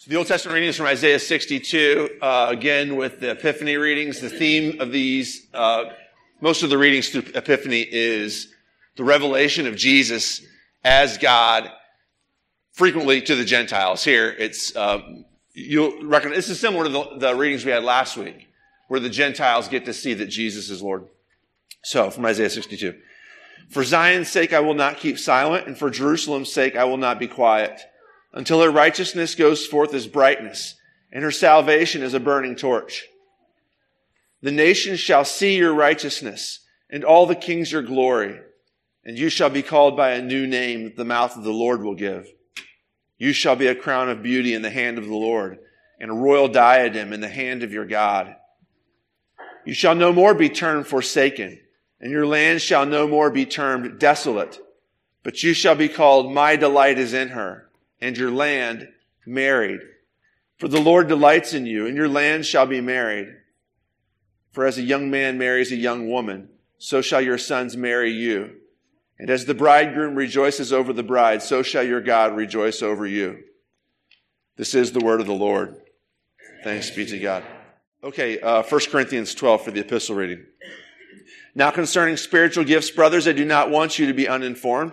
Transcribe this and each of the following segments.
So the Old Testament readings from Isaiah 62, uh, again with the Epiphany readings. The theme of these, uh, most of the readings through Epiphany is the revelation of Jesus as God, frequently to the Gentiles. Here, it's uh, you'll recognize this is similar to the, the readings we had last week, where the Gentiles get to see that Jesus is Lord. So, from Isaiah 62. For Zion's sake, I will not keep silent, and for Jerusalem's sake, I will not be quiet, until her righteousness goes forth as brightness, and her salvation as a burning torch. The nations shall see your righteousness, and all the kings your glory, and you shall be called by a new name that the mouth of the Lord will give. You shall be a crown of beauty in the hand of the Lord, and a royal diadem in the hand of your God. You shall no more be termed forsaken, and your land shall no more be termed desolate, but you shall be called, My delight is in her, and your land married. For the Lord delights in you, and your land shall be married. For as a young man marries a young woman, so shall your sons marry you. And as the bridegroom rejoices over the bride, so shall your God rejoice over you. This is the word of the Lord. Thanks be to God. Okay, uh, 1 Corinthians 12 for the epistle reading. Now concerning spiritual gifts, brothers, I do not want you to be uninformed.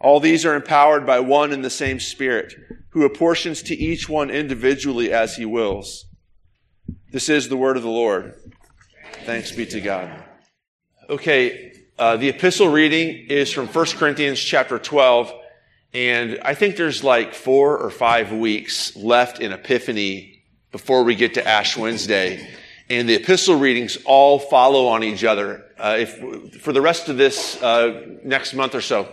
All these are empowered by one and the same Spirit, who apportions to each one individually as he wills. This is the word of the Lord. Thanks be to God. Okay, uh, the epistle reading is from 1 Corinthians chapter 12, and I think there's like four or five weeks left in Epiphany before we get to Ash Wednesday. And the epistle readings all follow on each other. Uh, if, for the rest of this uh, next month or so,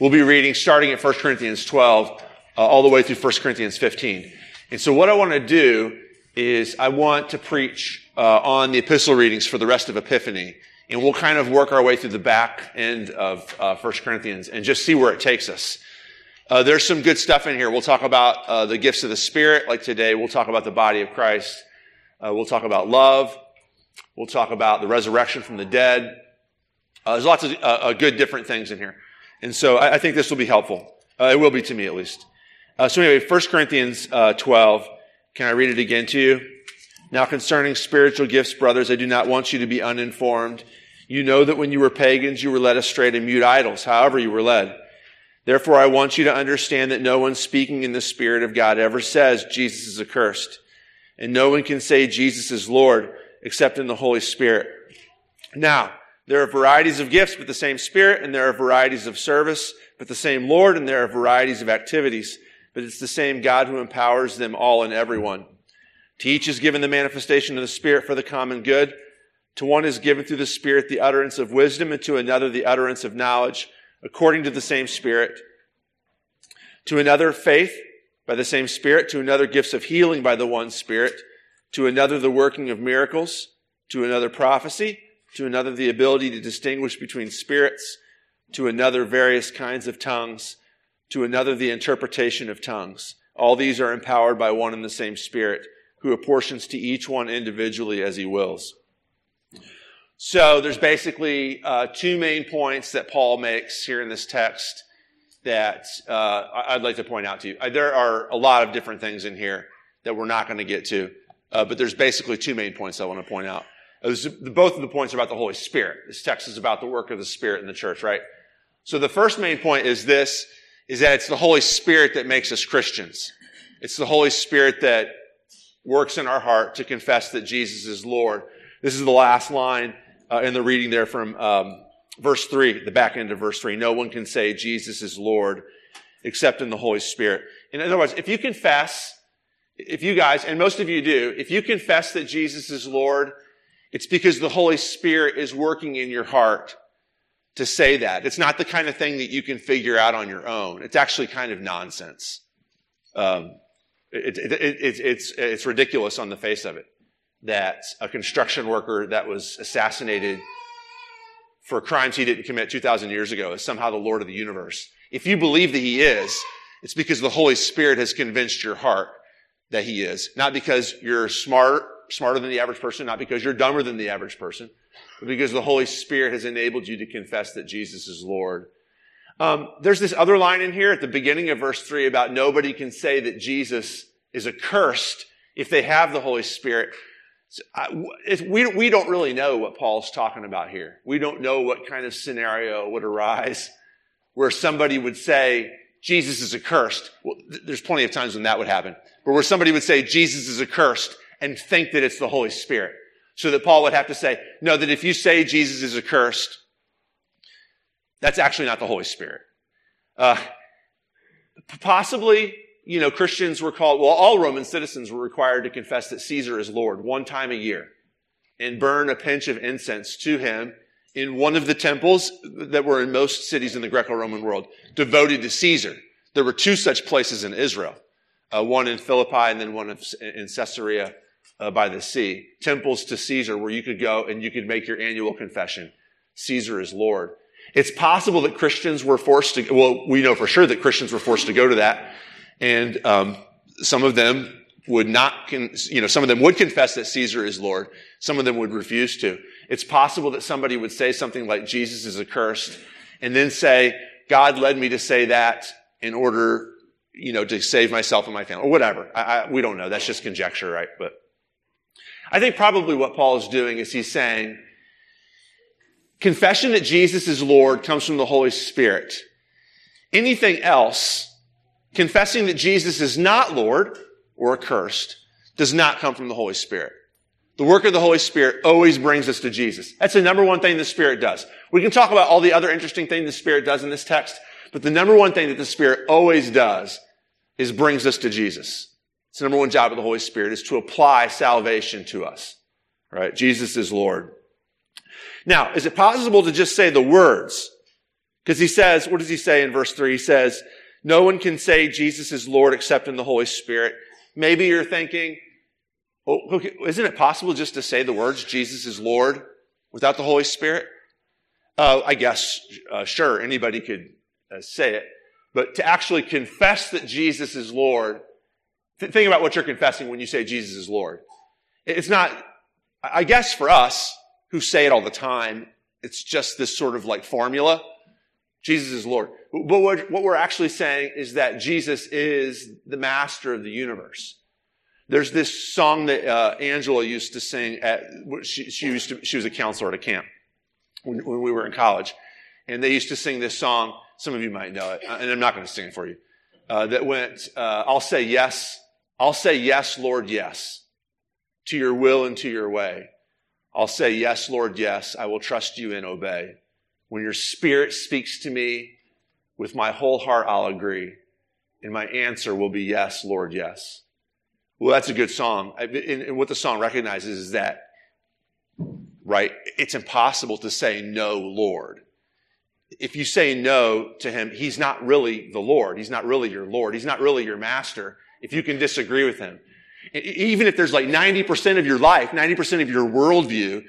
we'll be reading starting at 1 Corinthians 12 uh, all the way through 1 Corinthians 15. And so what I want to do is I want to preach uh, on the epistle readings for the rest of Epiphany and we'll kind of work our way through the back end of uh, 1 Corinthians and just see where it takes us. Uh, there's some good stuff in here. We'll talk about uh, the gifts of the Spirit, like today. We'll talk about the body of Christ. Uh, we'll talk about love. We'll talk about the resurrection from the dead. Uh, there's lots of good different things in here. And so I, I think this will be helpful. Uh, it will be to me at least. Uh, so anyway, 1 Corinthians uh, 12. Can I read it again to you? Now concerning spiritual gifts, brothers, I do not want you to be uninformed. You know that when you were pagans, you were led astray to mute idols, however you were led. Therefore, I want you to understand that no one speaking in the Spirit of God ever says Jesus is accursed. And no one can say Jesus is Lord except in the Holy Spirit. Now, there are varieties of gifts, but the same Spirit, and there are varieties of service, but the same Lord, and there are varieties of activities, but it's the same God who empowers them all and everyone. To each is given the manifestation of the Spirit for the common good. To one is given through the Spirit the utterance of wisdom, and to another the utterance of knowledge, according to the same Spirit. To another, faith by the same Spirit. To another, gifts of healing by the one Spirit. To another, the working of miracles. To another, prophecy. To another, the ability to distinguish between spirits. To another, various kinds of tongues. To another, the interpretation of tongues. All these are empowered by one and the same Spirit, who apportions to each one individually as he wills. So there's basically uh, two main points that Paul makes here in this text that uh, I'd like to point out to you. Uh, there are a lot of different things in here that we're not going to get to, uh, but there's basically two main points I want to point out. Was, both of the points are about the Holy Spirit. This text is about the work of the Spirit in the church, right? So the first main point is this, is that it's the Holy Spirit that makes us Christians. It's the Holy Spirit that works in our heart to confess that Jesus is Lord. This is the last line uh, in the reading there from um, verse 3, the back end of verse 3. No one can say Jesus is Lord except in the Holy Spirit. In other words, if you confess, if you guys, and most of you do, if you confess that Jesus is Lord, it's because the Holy Spirit is working in your heart to say that. It's not the kind of thing that you can figure out on your own. It's actually kind of nonsense. Um, it, it, it, it's, it's ridiculous on the face of it that a construction worker that was assassinated for crimes he didn't commit 2,000 years ago is somehow the Lord of the universe. If you believe that he is, it's because the Holy Spirit has convinced your heart that he is. Not because you're smart, smarter than the average person, not because you're dumber than the average person, but because the Holy Spirit has enabled you to confess that Jesus is Lord. Um, there's this other line in here at the beginning of verse 3 about nobody can say that Jesus is accursed if they have the Holy Spirit. So I, we, we don't really know what Paul's talking about here. We don't know what kind of scenario would arise where somebody would say, Jesus is accursed. Well, th- there's plenty of times when that would happen. But where somebody would say, Jesus is accursed and think that it's the Holy Spirit. So that Paul would have to say, no, that if you say Jesus is accursed, that's actually not the Holy Spirit. Uh, possibly, you know, Christians were called, well, all Roman citizens were required to confess that Caesar is Lord one time a year and burn a pinch of incense to him in one of the temples that were in most cities in the Greco-Roman world devoted to Caesar. There were two such places in Israel, uh, one in Philippi and then one in Caesarea uh, by the sea. Temples to Caesar where you could go and you could make your annual confession. Caesar is Lord. It's possible that Christians were forced to, well, we know for sure that Christians were forced to go to that. And, um, some of them would not, con- you know, some of them would confess that Caesar is Lord. Some of them would refuse to. It's possible that somebody would say something like Jesus is accursed and then say, God led me to say that in order, you know, to save myself and my family or whatever. I, I, we don't know. That's just conjecture, right? But I think probably what Paul is doing is he's saying, Confession that Jesus is Lord comes from the Holy Spirit. Anything else, confessing that Jesus is not Lord or accursed, does not come from the Holy Spirit. The work of the Holy Spirit always brings us to Jesus. That's the number one thing the Spirit does. We can talk about all the other interesting things the Spirit does in this text, but the number one thing that the Spirit always does is brings us to Jesus. It's the number one job of the Holy Spirit is to apply salvation to us. Right? Jesus is Lord. Now, is it possible to just say the words? Because he says, what does he say in verse 3? He says, no one can say Jesus is Lord except in the Holy Spirit. Maybe you're thinking, okay, isn't it possible just to say the words Jesus is Lord without the Holy Spirit? Uh, I guess, uh, sure, anybody could uh, say it. But to actually confess that Jesus is Lord, th- think about what you're confessing when you say Jesus is Lord. It's not, I guess for us, who say it all the time. It's just this sort of like formula. Jesus is Lord. But what, what we're actually saying is that Jesus is the master of the universe. There's this song that uh, Angela used to sing at, she, she, used to, she was a counselor at a camp when, when we were in college. And they used to sing this song. Some of you might know it, and I'm not going to sing it for you. Uh, that went, uh, I'll say yes. I'll say yes, Lord, yes, to your will and to your way. I'll say, Yes, Lord, yes. I will trust you and obey. When your spirit speaks to me with my whole heart, I'll agree. And my answer will be, Yes, Lord, yes. Well, that's a good song. And what the song recognizes is that, right, it's impossible to say no, Lord. If you say no to him, he's not really the Lord. He's not really your Lord. He's not really your master. If you can disagree with him. Even if there's like 90% of your life, 90% of your worldview,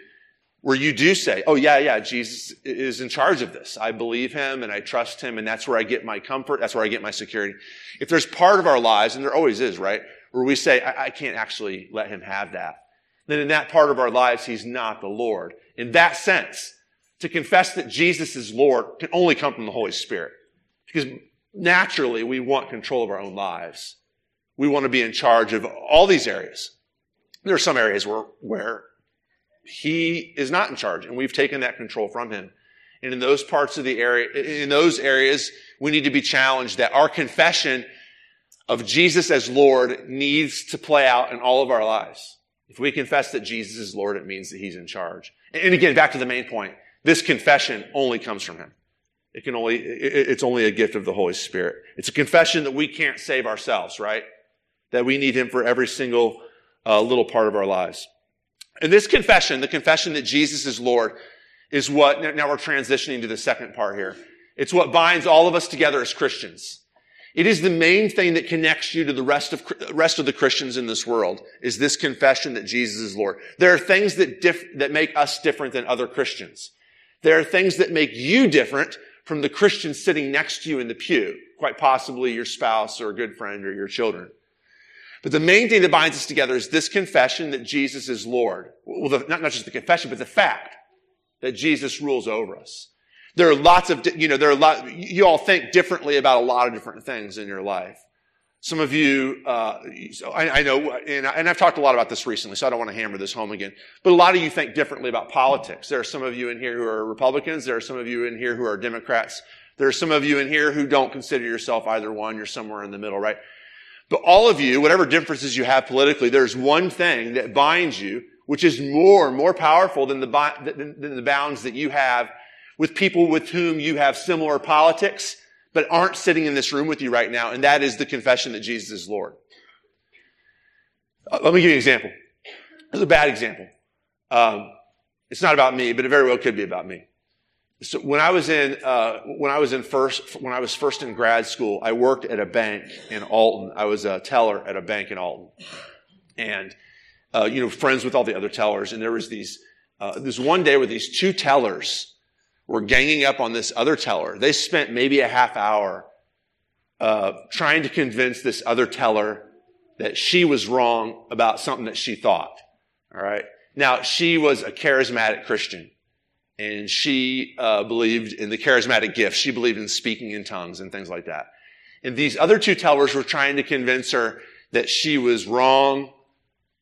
where you do say, oh yeah, yeah, Jesus is in charge of this. I believe him and I trust him and that's where I get my comfort. That's where I get my security. If there's part of our lives, and there always is, right? Where we say, I, I can't actually let him have that. Then in that part of our lives, he's not the Lord. In that sense, to confess that Jesus is Lord can only come from the Holy Spirit. Because naturally we want control of our own lives we want to be in charge of all these areas. There are some areas where, where he is not in charge and we've taken that control from him. And in those parts of the area, in those areas, we need to be challenged that our confession of Jesus as Lord needs to play out in all of our lives. If we confess that Jesus is Lord, it means that He's in charge. And again, back to the main point. This confession only comes from Him. It can only, it's only a gift of the Holy Spirit. It's a confession that we can't save ourselves, right? That we need Him for every single uh, little part of our lives. And this confession, the confession that Jesus is Lord, is what, now we're transitioning to the second part here. It's what binds all of us together as Christians. It is the main thing that connects you to the rest of, rest of the Christians in this world, is this confession that Jesus is Lord. There are things that, that make us different than other Christians. There are things that make you different from the Christian sitting next to you in the pew, quite possibly your spouse or a good friend or your children. But the main thing that binds us together is this confession that Jesus is Lord. Well, the, not, not just the confession, but the fact that Jesus rules over us. There are lots of, you know, there are a lot, you all think differently about a lot of different things in your life. Some of you, uh, I, I, know, and, I, have talked a lot about this recently, so I don't want to hammer this home again. But a lot of you think differently about politics. There are some of you in here who are Republicans. There are some of you in here who are Democrats. There are some of you in here who don't consider yourself either one. You're somewhere in the middle, right? But all of you, whatever differences you have politically, there's one thing that binds you, which is more, more powerful than the, than, than the bounds that you have with people with whom you have similar politics, but aren't sitting in this room with you right now, and that is the confession that Jesus is Lord. Uh, let me give you an example. This is a bad example. Um, it's not about me, but it very well could be about me. So when I was in uh, when I was in first when I was first in grad school, I worked at a bank in Alton. I was a teller at a bank in Alton, and uh, you know friends with all the other tellers. And there was these uh, this one day where these two tellers were ganging up on this other teller. They spent maybe a half hour uh, trying to convince this other teller that she was wrong about something that she thought. All right. Now she was a charismatic Christian, and she uh, believed in the charismatic gifts. She believed in speaking in tongues and things like that. And these other two tellers were trying to convince her that she was wrong,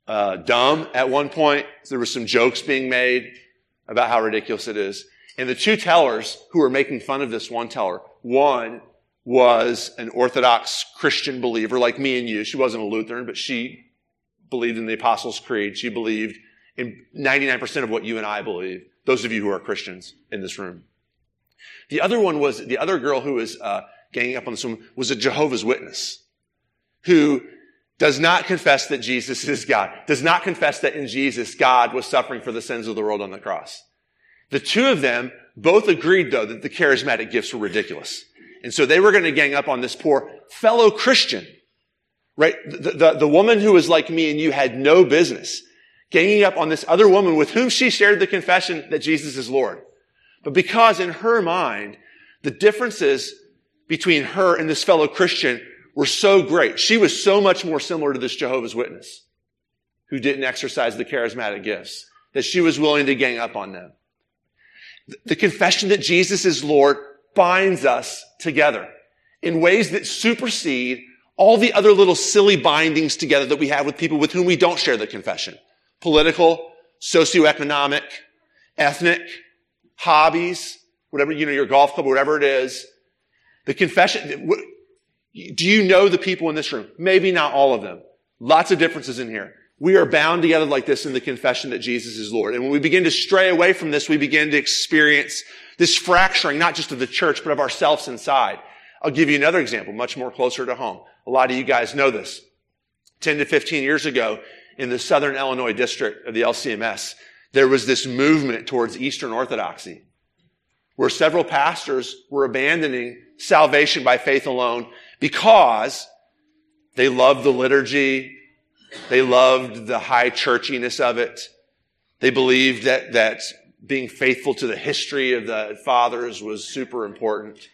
uh, dumb at one point. There were some jokes being made about how ridiculous it is. And the two tellers who were making fun of this one teller, one was an Orthodox Christian believer like me and you. She wasn't a Lutheran, but she believed in the Apostles' Creed. She believed in 99% of what you and I believe. Those of you who are Christians in this room. The other one was, the other girl who was uh, ganging up on this woman was a Jehovah's Witness who does not confess that Jesus is God, does not confess that in Jesus God was suffering for the sins of the world on the cross. The two of them both agreed, though, that the charismatic gifts were ridiculous. And so they were going to gang up on this poor fellow Christian, right? The, the, the, woman who was like me and you had no business ganging up on this other woman with whom she shared the confession that Jesus is Lord. But because in her mind, the differences between her and this fellow Christian were so great. She was so much more similar to this Jehovah's Witness who didn't exercise the charismatic gifts that she was willing to gang up on them. The confession that Jesus is Lord binds us together in ways that supersede all the other little silly bindings together that we have with people with whom we don't share the confession. Political, socioeconomic, ethnic, hobbies, whatever, you know, your golf club, whatever it is. The confession, do you know the people in this room? Maybe not all of them. Lots of differences in here. We are bound together like this in the confession that Jesus is Lord. And when we begin to stray away from this, we begin to experience this fracturing, not just of the church, but of ourselves inside. I'll give you another example, much more closer to home. A lot of you guys know this. 10 to 15 years ago, in the Southern Illinois district of the LCMS, there was this movement towards Eastern Orthodoxy, where several pastors were abandoning salvation by faith alone because they loved the liturgy, they loved the high churchiness of it. They believed that, that being faithful to the history of the fathers was super important.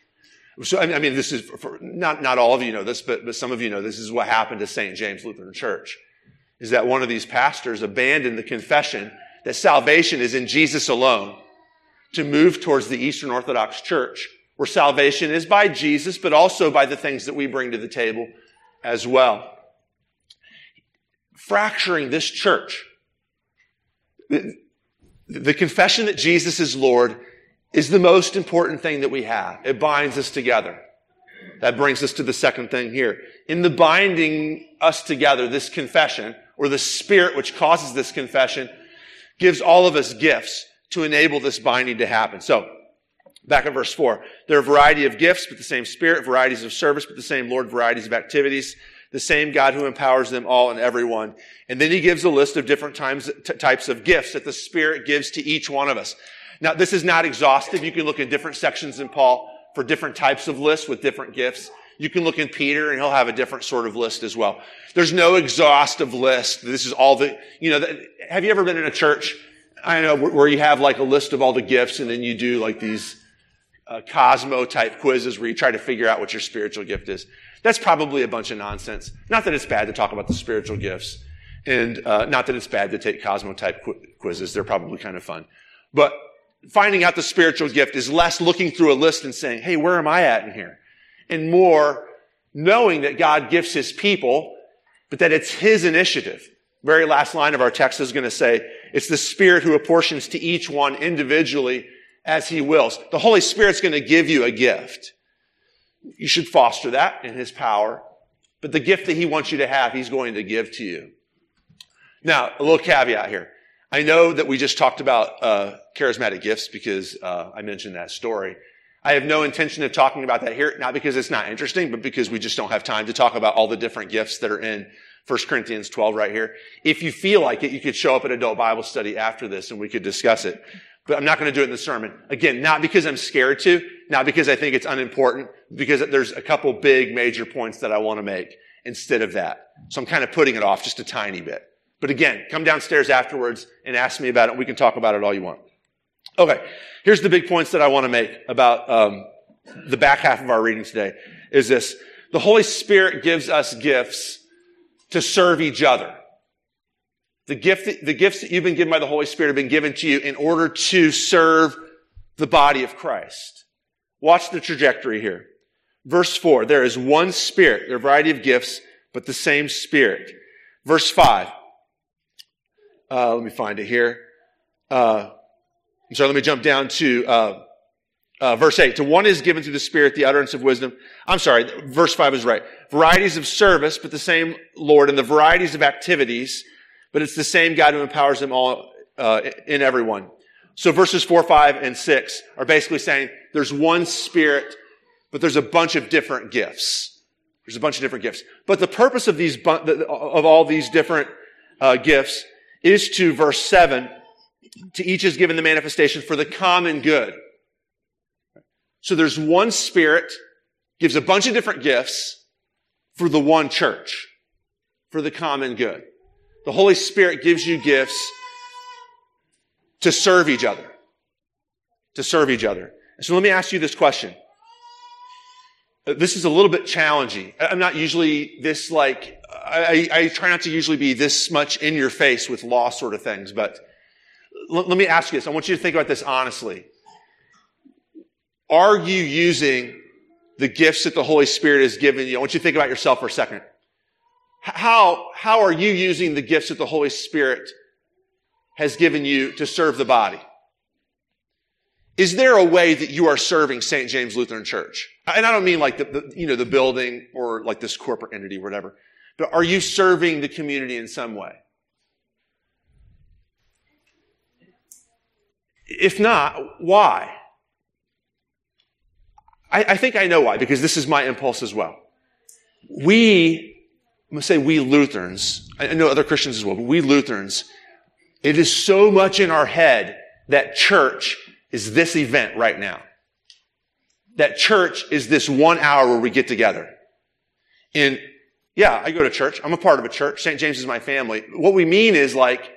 So, I mean, this is, for, not, not all of you know this, but, but some of you know this is what happened to St. James Lutheran Church. Is that one of these pastors abandoned the confession that salvation is in Jesus alone to move towards the Eastern Orthodox Church, where salvation is by Jesus, but also by the things that we bring to the table as well fracturing this church. The, confession that Jesus is Lord is the most important thing that we have. It binds us together. That brings us to the second thing here. In the binding us together, this confession, or the spirit which causes this confession, gives all of us gifts to enable this binding to happen. So, back in verse 4, there are a variety of gifts, but the same spirit, varieties of service, but the same Lord, varieties of activities, the same God who empowers them all and everyone. And then he gives a list of different times, t- types of gifts that the Spirit gives to each one of us. Now, this is not exhaustive. You can look in different sections in Paul for different types of lists with different gifts. You can look in Peter and he'll have a different sort of list as well. There's no exhaustive list. This is all the, you know, have you ever been in a church? I know where you have like a list of all the gifts and then you do like these uh, Cosmo type quizzes where you try to figure out what your spiritual gift is. That's probably a bunch of nonsense. Not that it's bad to talk about the spiritual gifts and uh, not that it's bad to take Cosmo type qu- quizzes. They're probably kind of fun. But finding out the spiritual gift is less looking through a list and saying, hey, where am I at in here? And more knowing that God gifts his people, but that it's his initiative. Very last line of our text is going to say, it's the Spirit who apportions to each one individually as he wills. The Holy Spirit's going to give you a gift. You should foster that in his power. But the gift that he wants you to have, he's going to give to you. Now, a little caveat here. I know that we just talked about uh, charismatic gifts because uh, I mentioned that story. I have no intention of talking about that here, not because it's not interesting, but because we just don't have time to talk about all the different gifts that are in 1 Corinthians 12 right here. If you feel like it, you could show up at adult Bible study after this and we could discuss it. But I'm not going to do it in the sermon. Again, not because I'm scared to, not because I think it's unimportant, because there's a couple big major points that I want to make instead of that. So I'm kind of putting it off just a tiny bit. But again, come downstairs afterwards and ask me about it. We can talk about it all you want. Okay, here's the big points that I want to make about um, the back half of our reading today. Is this: the Holy Spirit gives us gifts to serve each other. The gift, the gifts that you've been given by the Holy Spirit have been given to you in order to serve the body of Christ. Watch the trajectory here. Verse four: There is one Spirit. There are a variety of gifts, but the same Spirit. Verse five. Uh, let me find it here. Uh, I'm sorry, let me jump down to uh, uh, verse 8. To one is given through the Spirit the utterance of wisdom. I'm sorry, verse 5 is right. Varieties of service, but the same Lord, and the varieties of activities, but it's the same God who empowers them all uh, in everyone. So verses 4, 5, and 6 are basically saying there's one Spirit, but there's a bunch of different gifts. There's a bunch of different gifts. But the purpose of these, of all these different uh, gifts is to verse 7 to each is given the manifestation for the common good. So there's one spirit, gives a bunch of different gifts for the one church, for the common good. The Holy Spirit gives you gifts to serve each other. To serve each other. So let me ask you this question. Uh, this is a little bit challenging. I'm not usually this like I, I, try not to usually be this much in your face with law sort of things, but l- let me ask you this. I want you to think about this honestly. Are you using the gifts that the Holy Spirit has given you? I want you to think about yourself for a second. How, how are you using the gifts that the Holy Spirit has given you to serve the body? Is there a way that you are serving St. James Lutheran Church? And I don't mean like the, the you know, the building or like this corporate entity or whatever. But are you serving the community in some way? If not, why? I, I, think I know why, because this is my impulse as well. We, I'm going to say we Lutherans, I know other Christians as well, but we Lutherans, it is so much in our head that church is this event right now. That church is this one hour where we get together. And yeah, I go to church. I'm a part of a church. St. James is my family. What we mean is like,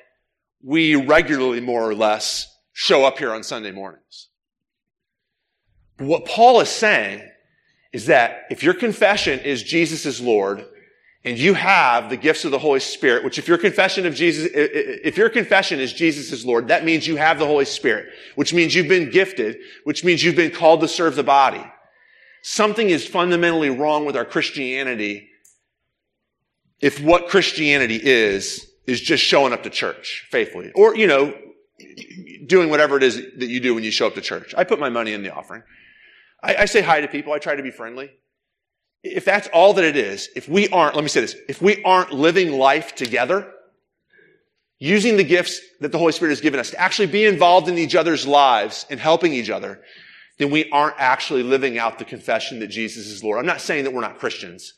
we regularly, more or less, show up here on Sunday mornings. What Paul is saying is that if your confession is Jesus is Lord, and you have the gifts of the Holy Spirit, which if your confession of Jesus, if your confession is Jesus is Lord, that means you have the Holy Spirit, which means you've been gifted, which means you've been called to serve the body. Something is fundamentally wrong with our Christianity if what Christianity is, is just showing up to church faithfully. Or, you know, doing whatever it is that you do when you show up to church. I put my money in the offering. I, I say hi to people. I try to be friendly. if that's all that it is, if we aren't, let me say this, if we aren't living life together, using the gifts that the Holy Spirit has given us to actually be involved in each other's lives and helping each other, then we aren't actually living out the confession that Jesus is Lord. I'm not saying that we're not Christians.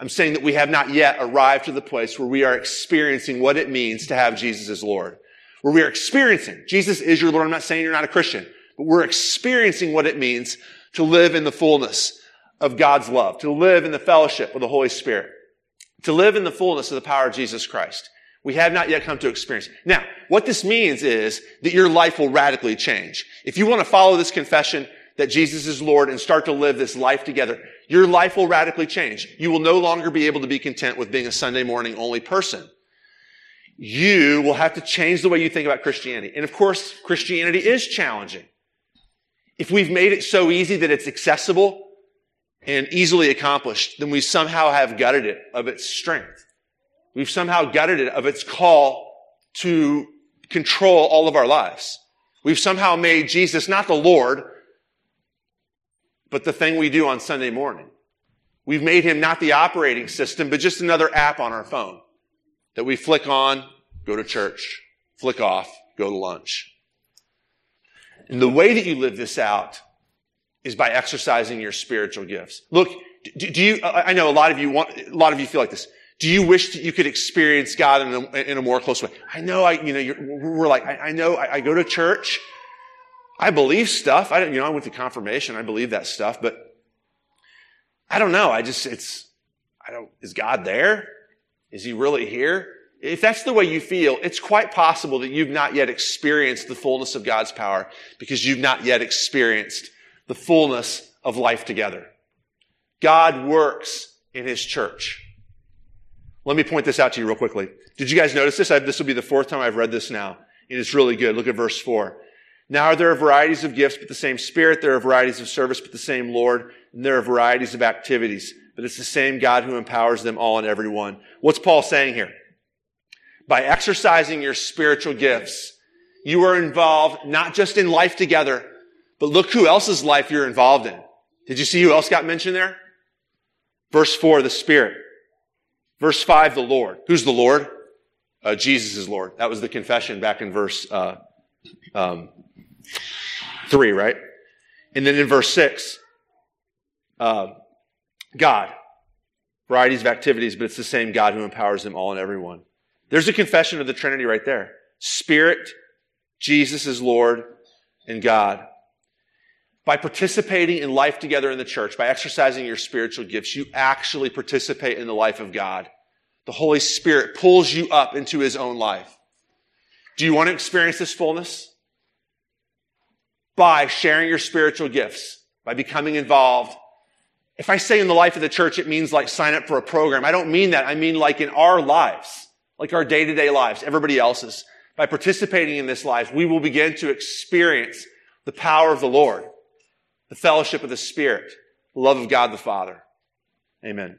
I'm saying that we have not yet arrived to the place where we are experiencing what it means to have Jesus as Lord. Where we are experiencing Jesus is your Lord. I'm not saying you're not a Christian, but we're experiencing what it means to live in the fullness of God's love, to live in the fellowship of the Holy Spirit, to live in the fullness of the power of Jesus Christ. We have not yet come to experience. Now, what this means is that your life will radically change. If you want to follow this confession that Jesus is Lord and start to live this life together, your life will radically change. You will no longer be able to be content with being a Sunday morning only person. You will have to change the way you think about Christianity. And of course, Christianity is challenging. If we've made it so easy that it's accessible and easily accomplished, then we somehow have gutted it of its strength. We've somehow gutted it of its call to control all of our lives. We've somehow made Jesus not the Lord, but the thing we do on Sunday morning. We've made him not the operating system, but just another app on our phone that we flick on, go to church, flick off, go to lunch. And the way that you live this out is by exercising your spiritual gifts. Look, do, do you, I know a lot of you want, a lot of you feel like this. Do you wish that you could experience God in a, in a more close way? I know I, you know, we're like, I, I know I, I, go to church. I believe stuff. I don't, you know, I went to confirmation. I believe that stuff, but I don't know. I just, it's, I don't, is God there? Is he really here? If that's the way you feel, it's quite possible that you've not yet experienced the fullness of God's power because you've not yet experienced the fullness of life together. God works in his church. Let me point this out to you real quickly. Did you guys notice this? I, this will be the fourth time I've read this now. And it's really good. Look at verse four. Now there are varieties of gifts, but the same Spirit. There are varieties of service, but the same Lord. And there are varieties of activities, but it's the same God who empowers them all and everyone. What's Paul saying here? By exercising your spiritual gifts, you are involved not just in life together, but look who else's life you're involved in. Did you see who else got mentioned there? Verse four, the Spirit. Verse five, the Lord. Who's the Lord? Uh, Jesus is Lord. That was the confession back in verse uh, um, three, right? And then in verse six, uh, God. Varieties of activities, but it's the same God who empowers them all and everyone. There's a confession of the Trinity right there. Spirit, Jesus is Lord, and God. By participating in life together in the church, by exercising your spiritual gifts, you actually participate in the life of God. The Holy Spirit pulls you up into His own life. Do you want to experience this fullness? By sharing your spiritual gifts, by becoming involved if I say in the life of the church, it means like sign up for a program. I don't mean that. I mean like in our lives, like our day to day lives, everybody else's. By participating in this life, we will begin to experience the power of the Lord, the fellowship of the Spirit, the love of God the Father. Amen.